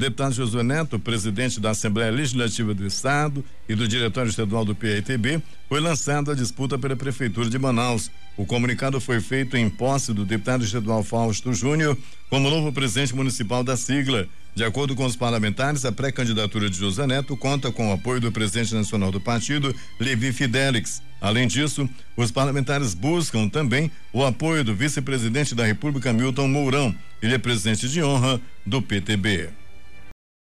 Deputado Josué Neto, presidente da Assembleia Legislativa do Estado e do Diretório Estadual do PITB, foi lançada a disputa pela Prefeitura de Manaus. O comunicado foi feito em posse do deputado estadual Fausto Júnior como novo presidente municipal da sigla. De acordo com os parlamentares, a pré-candidatura de José Neto conta com o apoio do presidente nacional do partido, Levi Fidelix. Além disso, os parlamentares buscam também o apoio do vice-presidente da República, Milton Mourão. Ele é presidente de honra do PTB.